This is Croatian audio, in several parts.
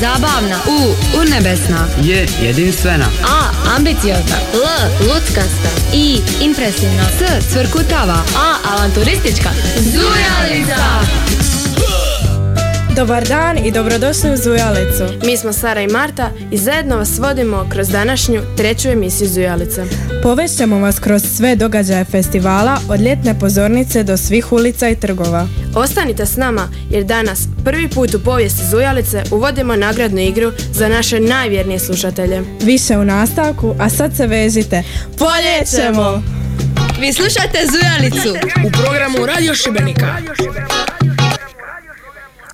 Zabavna. U. Urnebesna. J. Jedinstvena. A. Ambiciozna. L. Luckasta. I. Impresivna. C. Cvrkutava. A. Avanturistička. Zujalica! Dobar dan i dobrodošli u Zujalicu. Mi smo Sara i Marta i zajedno vas vodimo kroz današnju treću emisiju Zujalice. Povešćemo vas kroz sve događaje festivala, od ljetne pozornice do svih ulica i trgova. Ostanite s nama jer danas prvi put u povijesti Zujalice uvodimo nagradnu igru za naše najvjernije slušatelje. Više u nastavku, a sad se vežite. Poljećemo! Vi slušate Zujalicu. u programu Radio Šibenika.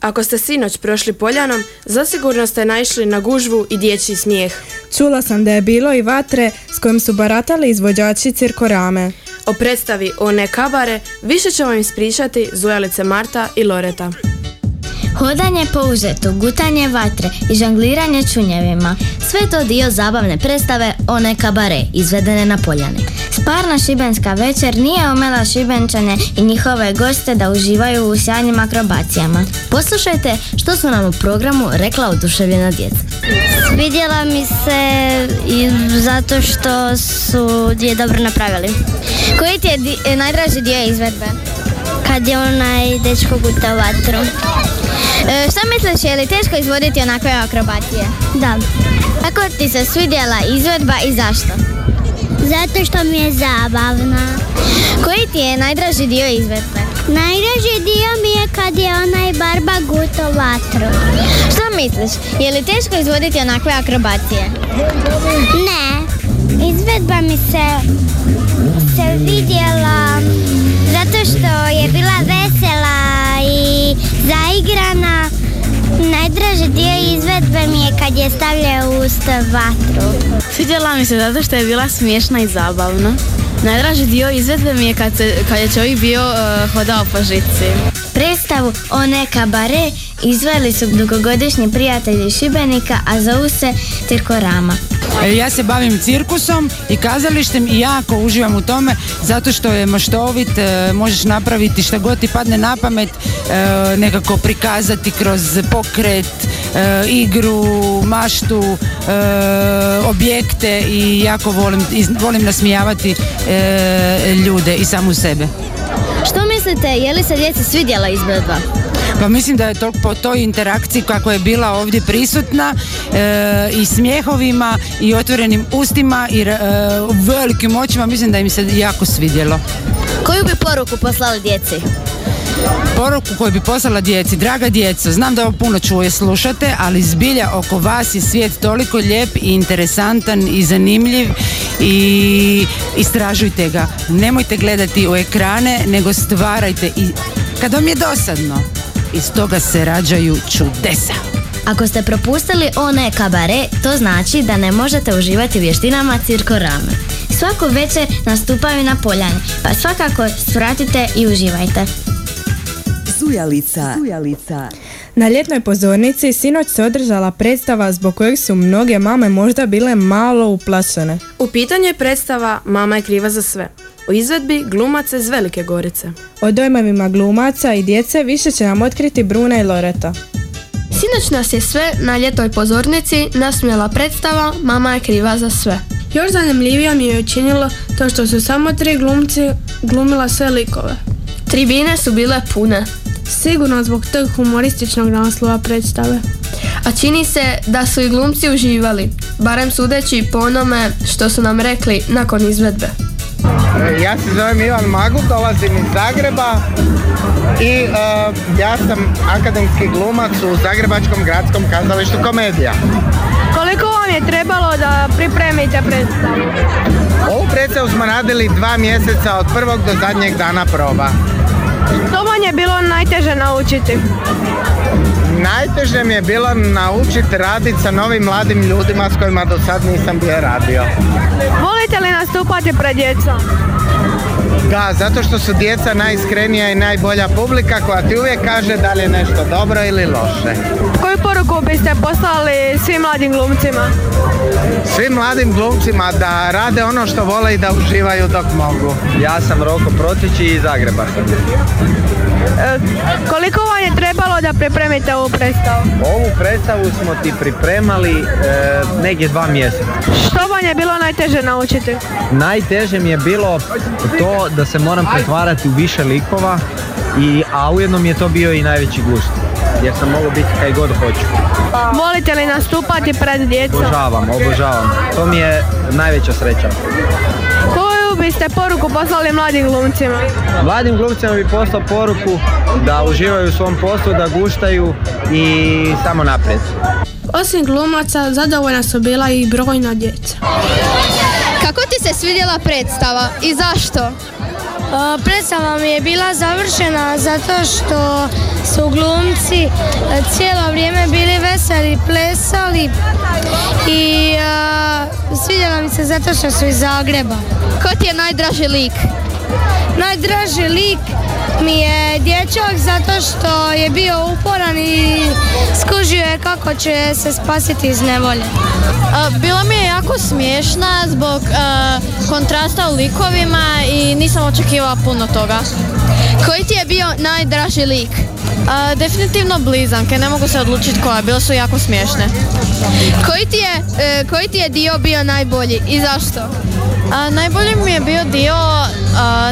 Ako ste sinoć prošli poljanom, zasigurno ste naišli na gužvu i dječji smijeh. Čula sam da je bilo i vatre s kojim su baratali izvođači cirkorame. O predstavi One kabare više ćemo im ispričati Zujalice Marta i Loreta. Hodanje po uzetu, gutanje vatre i žangliranje čunjevima. Sve to dio zabavne predstave One kabare, izvedene na Poljani. Sparna šibenska večer nije omela šibenčane i njihove goste da uživaju u sjajnim akrobacijama. Poslušajte što su nam u programu rekla oduševljena djeca. Svidjela mi se i zato što su je dobro napravili. Koji ti je di- najdraži dio izvedbe? Kad je onaj dečko gutao vatru. E, šta misliš, je li teško izvoditi onakve akrobacije? Da. Kako ti se svidjela izvedba i zašto? Zato što mi je zabavna. Koji ti je najdraži dio izvedbe? Najdraži dio mi je kad je onaj barba guto vatru. Što misliš, je li teško izvoditi onakve akrobacije? Ne. Izvedba mi se se vidjela izvedbe mi je kad je stavljao usta vatru. Svidjela mi se zato što je bila smiješna i zabavna. Najdraži dio izvedbe mi je kad, se, kad je čovjek bio uh, hodao po žici. Predstavu One kabare izveli su dugogodišnji prijatelji Šibenika, a zovu se Cirkorama. Ja se bavim cirkusom i kazalištem i jako uživam u tome zato što je maštovit, e, možeš napraviti šta god ti padne na pamet, e, nekako prikazati kroz pokret, e, igru, maštu, objekte i jako volim, volim nasmijavati ljude i samu sebe. Što mislite, je li se djeci svidjela izvedba? Pa mislim da je to po toj interakciji kako je bila ovdje prisutna e, i smijehovima i otvorenim ustima i e, velikim očima mislim da im se jako svidjelo. Koju bi poruku poslali djeci? Poruku koju bi poslala djeci, draga djeco, znam da ovo puno čuje slušate, ali zbilja oko vas je svijet toliko lijep i interesantan i zanimljiv i istražujte ga. Nemojte gledati u ekrane, nego stvarajte i kad vam je dosadno, iz toga se rađaju čudesa. Ako ste propustili one kabare, to znači da ne možete uživati u vještinama cirkorame. Svaku večer nastupaju na poljani, pa svakako svratite i uživajte. Zujalica. Zujalica. Na ljetnoj pozornici sinoć se održala predstava zbog kojeg su mnoge mame možda bile malo uplašene. U pitanju je predstava Mama je kriva za sve. U izvedbi glumaca iz Velike Gorice. O dojmovima glumaca i djece više će nam otkriti Bruna i Loreta. Sinoć nas je sve na ljetoj pozornici nasmijela predstava Mama je kriva za sve. Još zanimljivija mi je učinilo to što su samo tri glumci glumila sve likove. Tribine su bile pune, Sigurno zbog tog humorističnog naslova predstave. a čini se da su i glumci uživali, barem sudeći po onome što su nam rekli nakon izvedbe. E, Ja se zovem Ivan Magu, dolazim iz Zagreba i e, ja sam akademski glumac u Zagrebačkom gradskom kazalištu Komedija. Koliko vam je trebalo da pripremite predstavu? Ovu predstavu smo radili dva mjeseca od prvog do zadnjeg dana proba. Što vam je bilo najteže naučiti? Najteže mi je bilo naučiti raditi sa novim mladim ljudima s kojima do sad nisam bio radio. Volite li nastupati pred djecom? Da, zato što su djeca najiskrenija i najbolja publika koja ti uvijek kaže da li je nešto dobro ili loše. Koju poruku biste poslali svim mladim glumcima? Svim mladim glumcima da rade ono što vole i da uživaju dok mogu. Ja sam Roko Protić i iz Zagreba sam. E, koliko vam je trebalo da pripremite ovu predstavu? Ovu predstavu smo ti pripremali e, negdje dva mjeseca. Što vam je bilo najteže naučiti? Najteže mi je bilo to da se moram pretvarati u više likova, i, a ujedno mi je to bio i najveći gust. Jer sam mogao biti kaj god hoću. Volite li nastupati pred djecom? Obožavam, obožavam. To mi je najveća sreća. Koju biste poruku poslali mladim glumcima? Mladim glumcima bi poslao poruku da uživaju u svom poslu, da guštaju i samo naprijed. Osim glumaca, zadovoljna su bila i brojna djeca. Kako ti se svidjela predstava i zašto? Predstava mi je bila završena zato što su glumci e, cijelo vrijeme bili veseli, plesali i e, svidjela mi se zato što su iz Zagreba. Ko ti je najdraži lik? Najdraži lik mi je dječak zato što je bio uporan i skužio je kako će se spasiti iz nevolje. Bila mi je jako smiješna zbog kontrasta u likovima i nisam očekivala puno toga. Koji ti je bio najdraži lik? definitivno blizanke, ne mogu se odlučiti koja, bile su jako smiješne. Koji ti je, e, koji ti je dio bio najbolji i zašto? A, najbolji mi je bio dio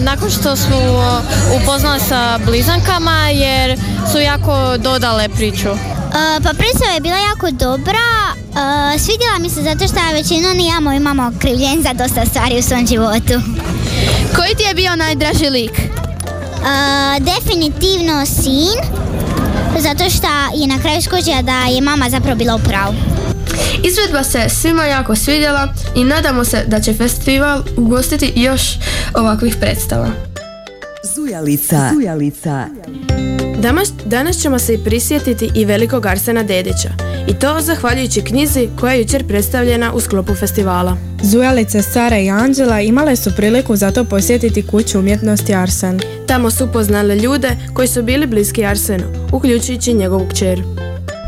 nakon što smo upoznali sa blizankama jer su jako dodale priču. pa predstava je bila jako dobra, svidjela mi se zato što većinom i ja imamo krivljen za dosta stvari u svom životu. Koji ti je bio najdraži lik? definitivno sin, zato što je na kraju skužila da je mama zapravo bila u pravu. Izvedba se svima jako svidjela i nadamo se da će festival ugostiti još ovakvih predstava. Zujalica. Zujalica. Danas, danas ćemo se i prisjetiti i velikog Arsena Dedića. I to zahvaljujući knjizi koja je jučer predstavljena u sklopu festivala. Zujalice Sara i Anđela imale su priliku za to posjetiti kuću umjetnosti Arsen. Tamo su upoznale ljude koji su bili bliski Arsenu, uključujući njegovu kćer.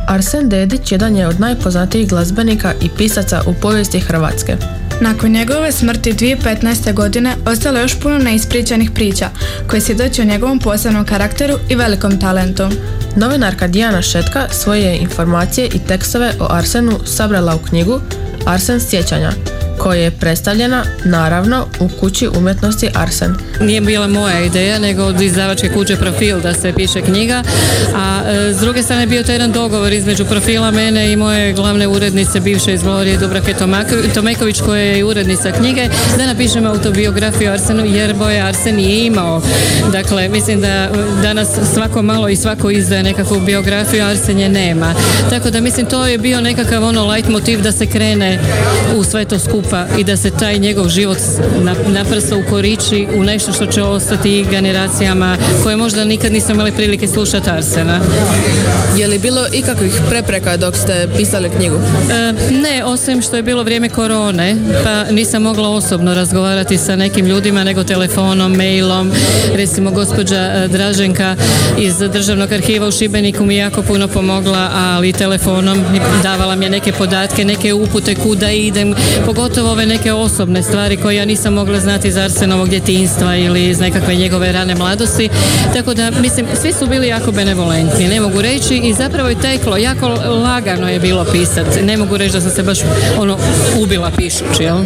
Arsen Dedić jedan je od najpoznatijih glazbenika i pisaca u povijesti Hrvatske. Nakon njegove smrti 2015. godine ostalo je još puno neispričanih priča koje svjedoče o njegovom posebnom karakteru i velikom talentu. Novinarka Dijana Šetka svoje informacije i tekstove o Arsenu sabrala u knjigu Arsen sjećanja koja je predstavljena naravno u kući umjetnosti Arsen. Nije bila moja ideja nego od izdavačke kuće Profil da se piše knjiga, a e, s druge strane bio to jedan dogovor između profila mene i moje glavne urednice bivše iz Glorije Dubravke Tomeković koja je urednica knjige da napišem autobiografiju Arsenu jer boje Arsen je imao. Dakle, mislim da danas svako malo i svako izdaje nekakvu biografiju, Arsen je nema. Tako da mislim to je bio nekakav ono light motiv da se krene u sve to skupo i da se taj njegov život naprosto ukoriči u nešto što će ostati generacijama koje možda nikad nisu imali prilike slušati Arsena. Je li bilo ikakvih prepreka dok ste pisali knjigu? E, ne, osim što je bilo vrijeme korone, pa nisam mogla osobno razgovarati sa nekim ljudima, nego telefonom, mailom. Recimo, gospođa e, Draženka iz Državnog arhiva u Šibeniku mi jako puno pomogla, ali telefonom davala mi je neke podatke, neke upute kuda idem, pogotovo ove neke osobne stvari koje ja nisam mogla znati iz Arsenovog djetinstva ili iz nekakve njegove rane mladosti. Tako da, mislim, svi su bili jako benevolentni, ne mogu reći i zapravo je teklo, jako lagano je bilo pisati. Ne mogu reći da sam se baš ono ubila pišući, jel?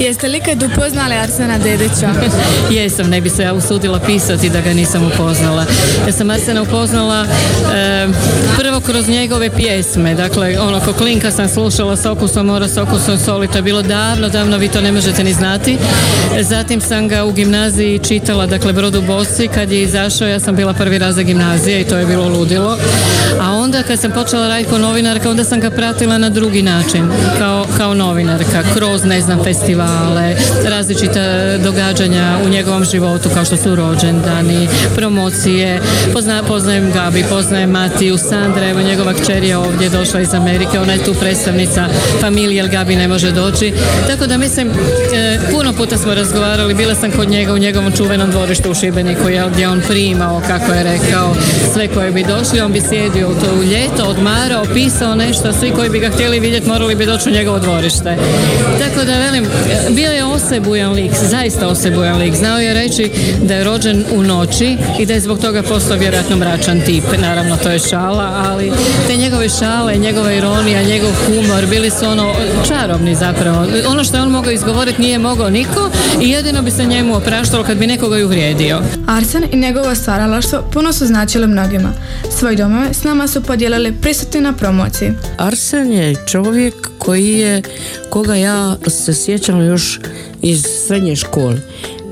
Jeste li kad upoznali Arsena Dedića? Jesam, ne bi se ja usudila pisati da ga nisam upoznala. Ja sam Arsena upoznala prvo kroz njegove pjesme, dakle ono ko klinka sam slušala s okusom mora, s okusom soli, to je bilo davno, davno, vi to ne možete ni znati. Zatim sam ga u gimnaziji čitala, dakle Brodu Bosi, kad je izašao ja sam bila prvi raz za gimnazije i to je bilo ludilo. A onda kad sam počela raditi kao novinarka, onda sam ga pratila na drugi način, kao, kao novinarka, kroz, ne znam, festivale, različita događanja u njegovom životu, kao što su rođendani, promocije, Pozna, poznajem Gabi, poznajem Matiju, Sandra Sandra, evo njegova kćer je ovdje došla iz Amerike, ona je tu predstavnica familije, jer Gabi ne može doći. Tako da mislim, e, puno puta smo razgovarali, bila sam kod njega u njegovom čuvenom dvorištu u Šibeniku, je gdje on primao, kako je rekao, sve koje bi došli, on bi sjedio u to u ljeto, odmarao, pisao nešto, svi koji bi ga htjeli vidjeti morali bi doći u njegovo dvorište. Tako da velim, bio je osebujan lik, zaista osebujan lik. Znao je reći da je rođen u noći i da je zbog toga postao vjerojatno mračan tip. Naravno, to je šala, ali te njegove šale, njegova ironija, njegov humor, bili su ono čarobni zapravo. Ono što je on mogao izgovoriti nije mogao niko i jedino bi se njemu opraštalo kad bi nekoga i uvrijedio. Arsen i njegovo stvaralaštvo puno su značili mnogima. Svoj domove s nama su podijelili prisutni na promociji. Arsen je čovjek koji je, koga ja se sjećam još iz srednje škole.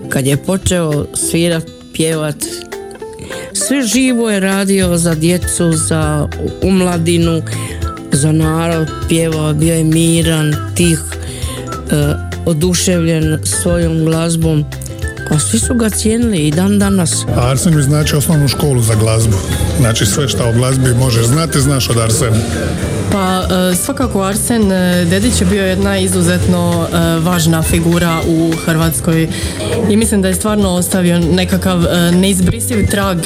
Kad je počeo svirat, pjevat, sve živo je radio za djecu, za umladinu, za narod, pjevao, bio je miran, tih, e, oduševljen svojom glazbom, a svi su ga cijenili i dan danas. Arsen mi znači osnovnu školu za glazbu. Znači sve što o glazbi možeš znati, znaš od Arsena. Pa e, svakako Arsen e, Dedić je bio jedna izuzetno e, važna figura u Hrvatskoj i mislim da je stvarno ostavio nekakav neizbrisiv trag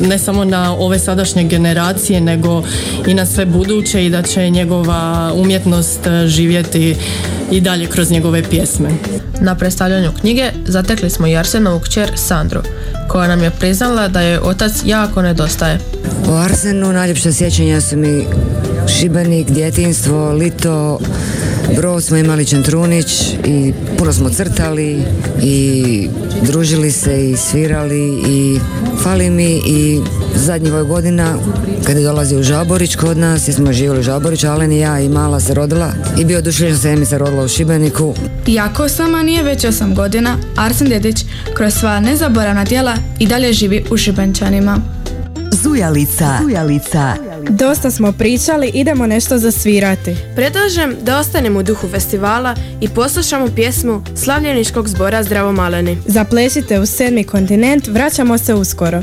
ne samo na ove sadašnje generacije nego i na sve buduće i da će njegova umjetnost živjeti i dalje kroz njegove pjesme. Na predstavljanju knjige zatekli smo i Arsenovu kćer Sandru koja nam je priznala da je otac jako nedostaje. O Arsenu najljepša sjećanja su mi Šibenik, djetinstvo, Lito, Bro smo imali Čentrunić i puno smo crtali i družili se i svirali i fali mi i zadnjih godina kad je dolazio u Žaborić kod nas, jer smo živjeli u Žaborić, Alen i ja i mala se rodila i bio oduševljen se mi se rodila u Šibeniku. Iako sama nije već 8 godina, Arsen Dedić kroz sva nezaboravna djela i dalje živi u Šibenčanima. Zujalica. Zujalica. Dosta smo pričali, idemo nešto zasvirati. Predlažem da ostanemo u duhu festivala i poslušamo pjesmu Slavljeničkog zbora Zdravo Maleni. Zaplešite u sedmi kontinent, vraćamo se uskoro.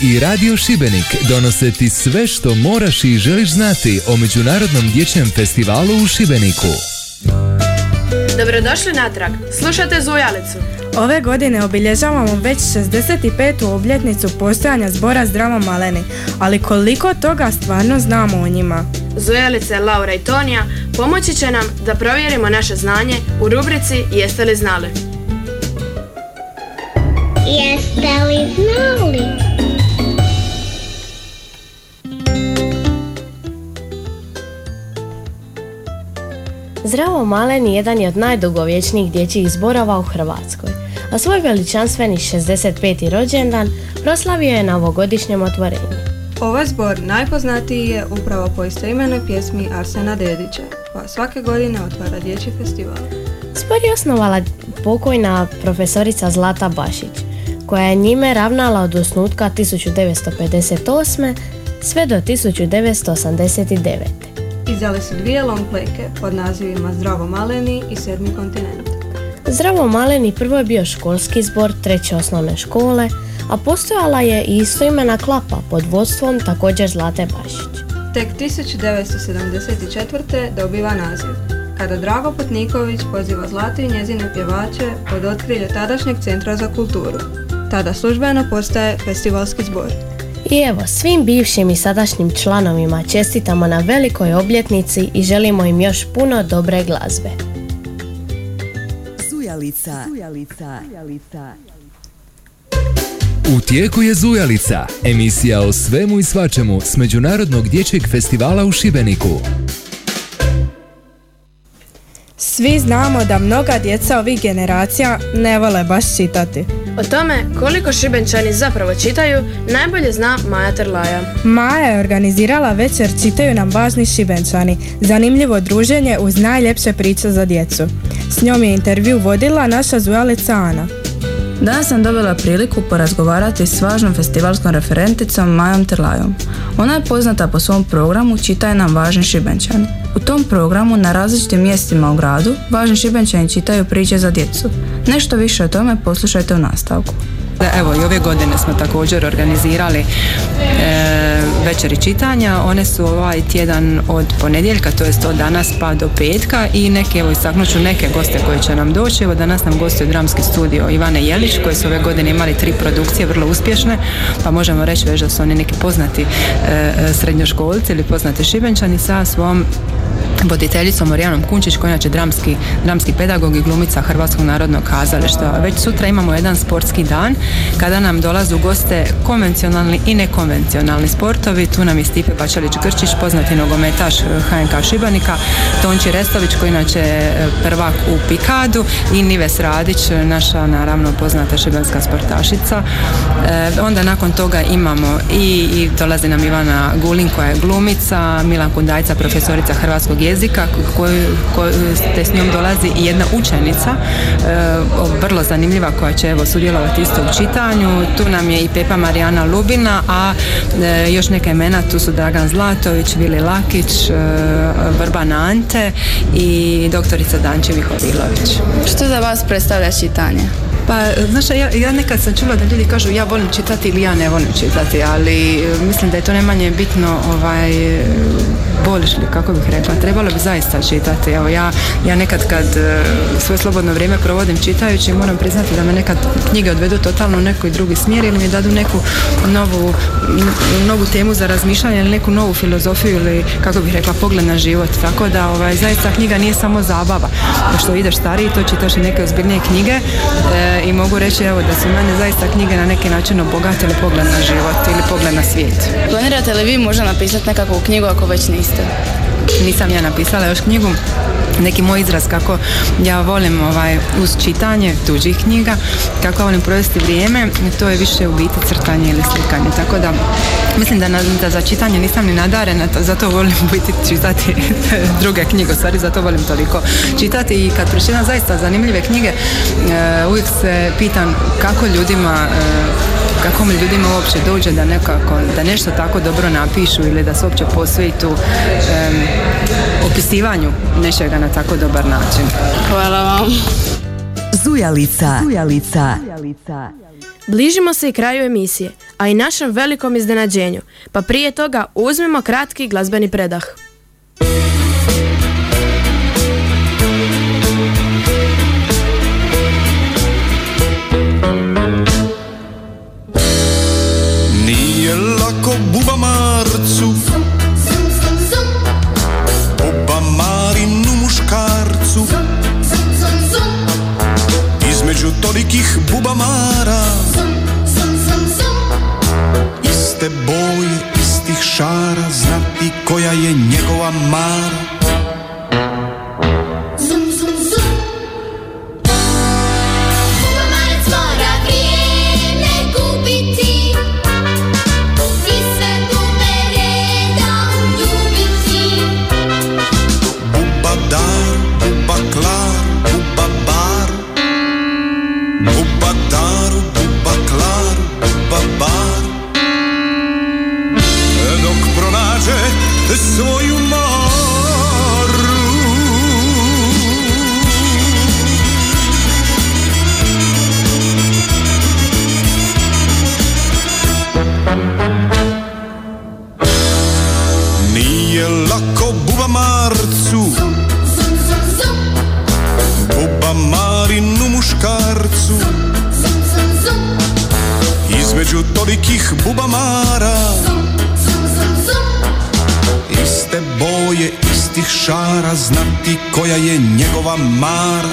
I Radio Šibenik donose ti sve što moraš i želiš znati o Međunarodnom dječjem festivalu u Šibeniku. Dobrodošli natrag, slušate Zujalicu. Ove godine obilježavamo već 65. obljetnicu postojanja zbora Zdravo Maleni, ali koliko toga stvarno znamo o njima? Zujalice Laura i Tonija pomoći će nam da provjerimo naše znanje u rubrici Jeste li znali? Jeste li znali? Zdravo maleni jedan je od najdugovječnijih dječjih zborova u Hrvatskoj. a svoj veličanstveni 65. rođendan proslavio je na ovogodišnjem otvorenju. Ovaj zbor najpoznatiji je upravo po istoimenoj pjesmi Arsena Dedića, koja svake godine otvara dječji festival. Zbor je osnovala pokojna profesorica Zlata Bašić, koja je njime ravnala od osnutka 1958. sve do 1989. Izdali su dvije longplayke pod nazivima Zdravo maleni i Sedmi kontinent. Zdravo maleni prvo je bio školski zbor treće osnovne škole, a postojala je i istoimena klapa pod vodstvom također Zlate Bašić. Tek 1974. dobiva naziv, kada Drago Potniković poziva Zlatu i njezine pjevače pod otkrilje tadašnjeg centra za kulturu. Tada službeno postaje festivalski zbor. I evo, svim bivšim i sadašnjim članovima čestitamo na velikoj obljetnici i želimo im još puno dobre glazbe. Zujalica. Zujalica. Zujalica. U tijeku je Zujalica, emisija o svemu i svačemu s Međunarodnog dječjeg festivala u Šibeniku. Svi znamo da mnoga djeca ovih generacija ne vole baš čitati. O tome koliko šibenčani zapravo čitaju najbolje zna Maja Terlaja. Maja je organizirala večer Čitaju nam važni šibenčani, zanimljivo druženje uz najljepše priče za djecu. S njom je intervju vodila naša zujalica Ana. Danas sam dobila priliku porazgovarati s važnom festivalskom referenticom Majom Terlajom. Ona je poznata po svom programu Čitaj nam važni šibenčani. U tom programu na različitim mjestima u gradu važni šibenčani čitaju priče za djecu. Nešto više o tome poslušajte u nastavku. Evo i ove godine smo također organizirali e, večeri čitanja. One su ovaj tjedan od ponedjeljka, to jest od danas pa do petka i neke, evo istaknut ću neke goste koji će nam doći. Evo danas nam gostuje dramski studio Ivane Jelić koji su ove godine imali tri produkcije vrlo uspješne, pa možemo reći već da su oni neki poznati e, srednjoškolci ili poznati šibenčani sa svom voditeljicom Marijanom Kunčić koja je dramski, dramski pedagog i glumica Hrvatskog narodnog kazališta. Već sutra imamo jedan sportski dan kada nam dolaze u goste konvencionalni i nekonvencionalni sportovi. Tu nam je Stipe Bačalić Grčić, poznati nogometaš HNK Šibanika, Tonči Restović koji inače je prvak u Pikadu i Nives Radić, naša naravno poznata šibanska sportašica. Onda nakon toga imamo i, i dolazi nam Ivana Gulin koja je glumica, Milan Kundajca, profesorica hrvatskog jezika koju, koju te s njom dolazi i jedna učenica vrlo zanimljiva koja će evo sudjelovati isto u čitanju tu nam je i Pepa Marijana Lubina a e, još neka imena tu su Dragan Zlatović, Vili Lakić e, Vrbana Ante i doktorica Danči Vihovilović Što za vas predstavlja čitanje? Pa, znaš, ja, ja nekad sam čula da ljudi kažu ja volim čitati ili ja ne volim čitati, ali e, mislim da je to najmanje bitno ovaj, voliš li, kako bih rekla, trebalo bi zaista čitati. Evo ja, ja nekad kad e, svoje slobodno vrijeme provodim čitajući, moram priznati da me nekad knjige odvedu totalno u neki drugi smjer ili mi dadu neku novu, novu temu za razmišljanje ili neku novu filozofiju ili kako bih rekla pogled na život. Tako da ovaj, zaista knjiga nije samo zabava. Što ideš stariji, to čitaš neke ozbiljnije knjige e, i mogu reći evo da su mene zaista knjige na neki način obogatile pogled na život ili pogled na svijet. Planirate li vi možda napisati nekakvu knjigu ako već niste? Nisam ja napisala još knjigu, neki moj izraz kako ja volim ovaj, uz čitanje tuđih knjiga, kako volim provesti vrijeme, to je više u biti crtanje ili slikanje. Tako da mislim da, na, da za čitanje nisam ni nadarena, to, zato volim biti čitati druge knjige, u stvari zato volim toliko čitati. I kad pročitam zaista zanimljive knjige, e, uvijek se pitam kako ljudima e, kako mi ljudima uopće dođe da nekako, da nešto tako dobro napišu ili da se uopće posviju tu opisivanju nečega na tako dobar način. Hvala vam. Zujalica. Zujalica. Bližimo se i kraju emisije, a i našem velikom iznenađenju, pa prije toga uzmimo kratki glazbeni predah. Lako buba marcu? Buba marinu muškarcu. Između tolikih bubamara Iste boje, istih šara. Znati koja je njegova mara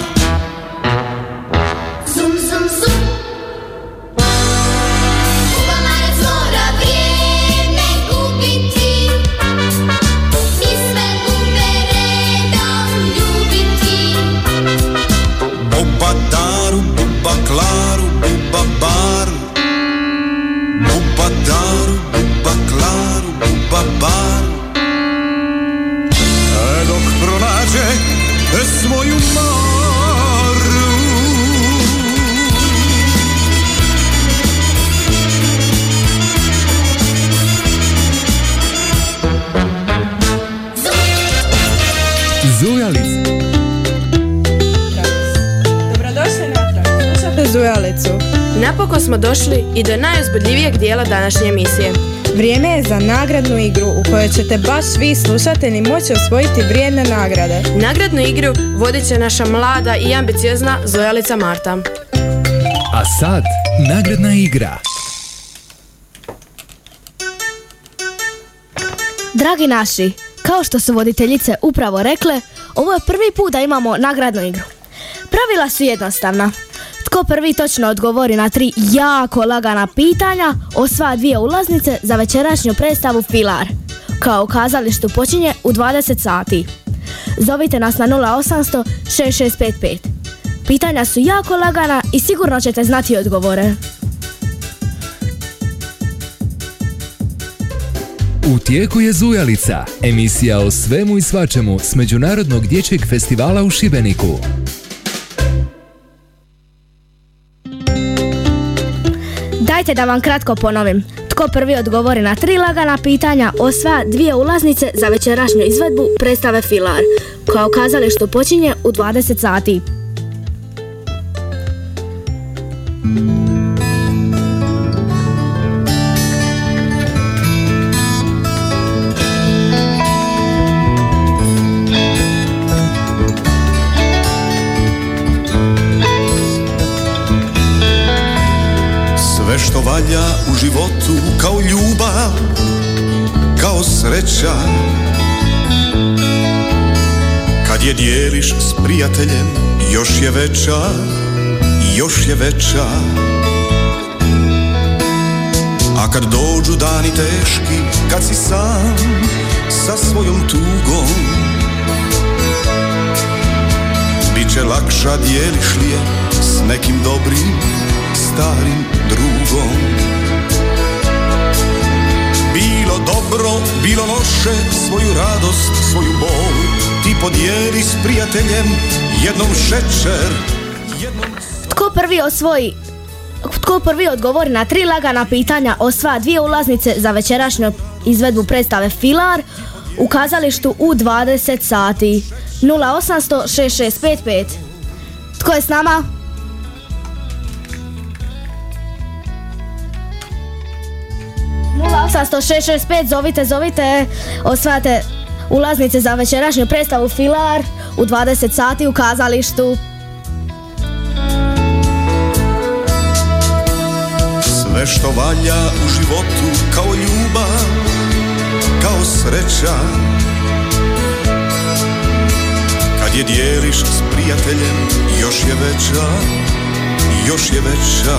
Zujalicu. Napokon smo došli i do najuzbudljivijeg dijela današnje emisije. Vrijeme je za nagradnu igru u kojoj ćete baš svi slušatelji moći osvojiti vrijedne nagrade. Nagradnu igru vodit će naša mlada i ambiciozna Zojalica Marta. A sad, nagradna igra. Dragi naši, kao što su voditeljice upravo rekle, ovo je prvi put da imamo nagradnu igru. Pravila su jednostavna. Tko prvi točno odgovori na tri jako lagana pitanja, osvaja dvije ulaznice za večerašnju predstavu Filar. Kao u kazalištu počinje u 20 sati. Zovite nas na 0800 6655. Pitanja su jako lagana i sigurno ćete znati odgovore. U tijeku je Zujalica, emisija o svemu i svačemu s Međunarodnog dječjeg festivala u Šibeniku. Dajte da vam kratko ponovim. Tko prvi odgovori na tri lagana pitanja, osvaja dvije ulaznice za večerašnju izvedbu predstave Filar, koja u kazalištu počinje u 20 sati. Je dijeliš s prijateljem još je veća, još je veća. A kad dođu dani teški, kad si sam sa svojom tugom Biće lakša dijeliš li je s nekim dobrim, starim drugom. Bilo dobro, bilo loše, svoju radost, svoju bol Ti podijeli s prijateljem jednom šećer. Tko prvi osvoji tko prvi odgovori na tri lagana pitanja osvaja dvije ulaznice za večerašnju izvedbu predstave Filar u kazalištu u 20 sati? 0800 6655 Tko je s nama? 10665 zovite, zovite, osvajate ulaznice za večerašnju predstavu Filar u 20 sati u kazalištu. Sve što valja u životu kao ljubav, kao sreća Kad je dijeliš s prijateljem još je veća, još je veća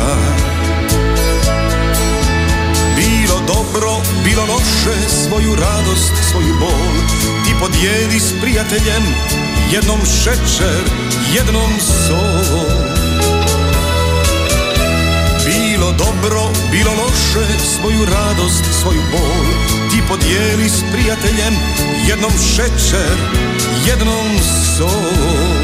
dobro, bilo loše, svoju radost, svoju bol. Ti podijeli s prijateljem jednom šećer, jednom sol. Bilo dobro, bilo loše, svoju radost, svoju bol. Ti podijeli s prijateljem jednom šećer, jednom sol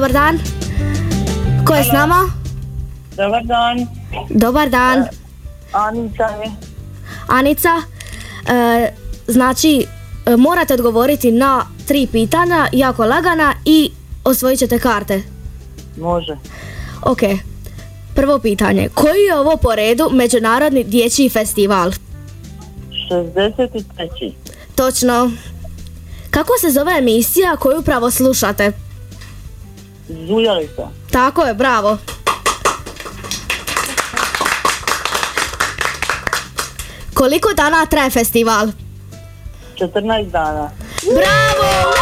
dobar dan. Ko je s nama? Dobar dan. Dobar dan. Anica je. Anica, e, znači e, morate odgovoriti na tri pitanja, jako lagana i osvojit ćete karte. Može. Ok, prvo pitanje. Koji je ovo po redu Međunarodni dječji festival? 63. Točno. Kako se zove emisija koju upravo slušate? Zujalica. Tako je, bravo. Koliko dana traje festival? 14 dana. Bravo!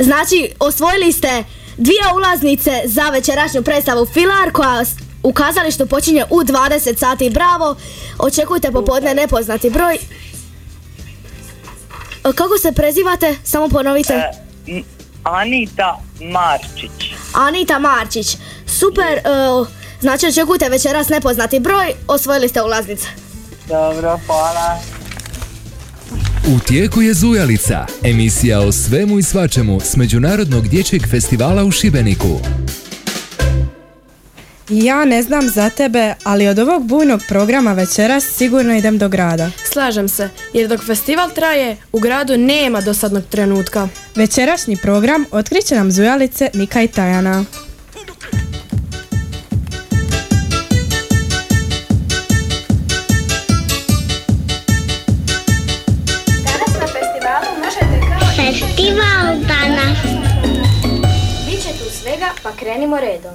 Znači, osvojili ste dvije ulaznice za večerašnju predstavu Filar koja u kazalištu počinje u 20 sati. Bravo! Očekujte popodne nepoznati broj. E, Kako se prezivate? Samo ponovite. E, Anita Marčić. Anita Marčić. Super, e, znači očekujte večeras nepoznati broj, osvojili ste ulaznice. Dobro, hvala. U tijeku je Zujalica, emisija o svemu i svačemu s Međunarodnog dječjeg festivala u Šibeniku. Ja ne znam za tebe, ali od ovog bujnog programa večeras sigurno idem do grada. Slažem se, jer dok festival traje, u gradu nema dosadnog trenutka. Večerašnji program otkriće nam zujalice Nika i Tajana. Danas na festivalu možete kao... Festival danas. Biće tu svega, pa krenimo redom.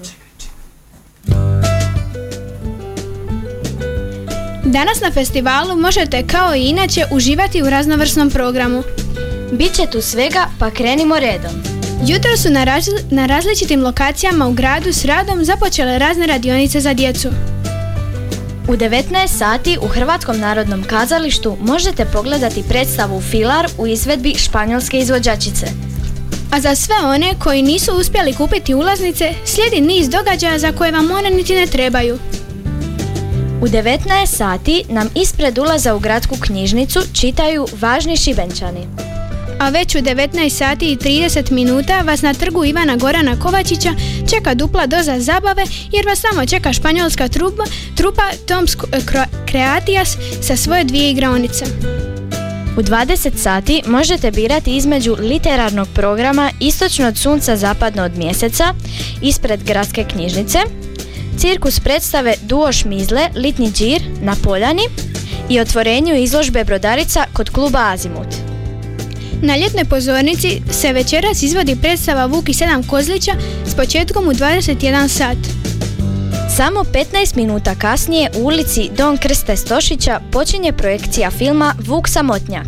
Danas na festivalu možete kao i inače uživati u raznovrsnom programu. Biće tu svega, pa krenimo redom. Jutro su na, razli- na različitim lokacijama u gradu s radom započele razne radionice za djecu. U 19 sati u Hrvatskom narodnom kazalištu možete pogledati predstavu Filar u izvedbi španjolske izvođačice. A za sve one koji nisu uspjeli kupiti ulaznice, slijedi niz događaja za koje vam one niti ne trebaju. U 19 sati nam ispred ulaza u gradsku knjižnicu čitaju važni šibenčani. A već u 19 sati i 30 minuta vas na trgu Ivana Gorana Kovačića čeka dupla doza zabave jer vas tamo čeka španjolska trupa, trupa Toms Kro- Creatias sa svoje dvije igraonice. U 20 sati možete birati između literarnog programa Istočno od sunca, zapadno od mjeseca, ispred gradske knjižnice, cirkus predstave Duo Šmizle, Litni džir na Poljani i otvorenju izložbe Brodarica kod kluba Azimut. Na ljetnoj pozornici se večeras izvodi predstava Vuk i sedam kozlića s početkom u 21 sat. Samo 15 minuta kasnije u ulici Don Krste Stošića počinje projekcija filma Vuk samotnjak.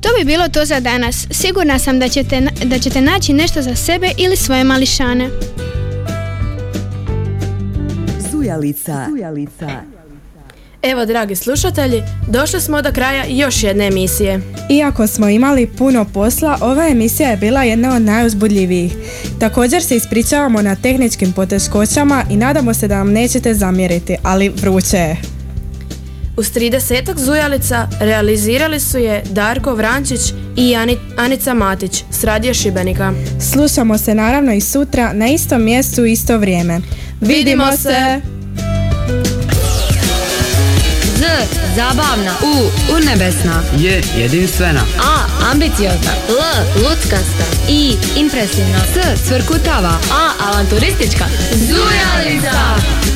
To bi bilo to za danas. Sigurna sam da ćete, da ćete naći nešto za sebe ili svoje mališane. Zujalica. Zujalica. Evo, dragi slušatelji, došli smo do kraja još jedne emisije. Iako smo imali puno posla, ova emisija je bila jedna od najuzbudljivijih. Također se ispričavamo na tehničkim poteškoćama i nadamo se da vam nećete zamjeriti, ali vruće je. Uz 30 zujalica realizirali su je Darko Vrančić i Ani- Anica Matić s Radio Šibenika. Slušamo se naravno i sutra na istom mjestu u isto vrijeme. Vidimo se! Zabavna. U. Urnebesna. Je jedinstvena. A. Ambiciozna. L. Luckasta. I. Impresivna. S. Cvrkutava. A. Avanturistička. Zujalica!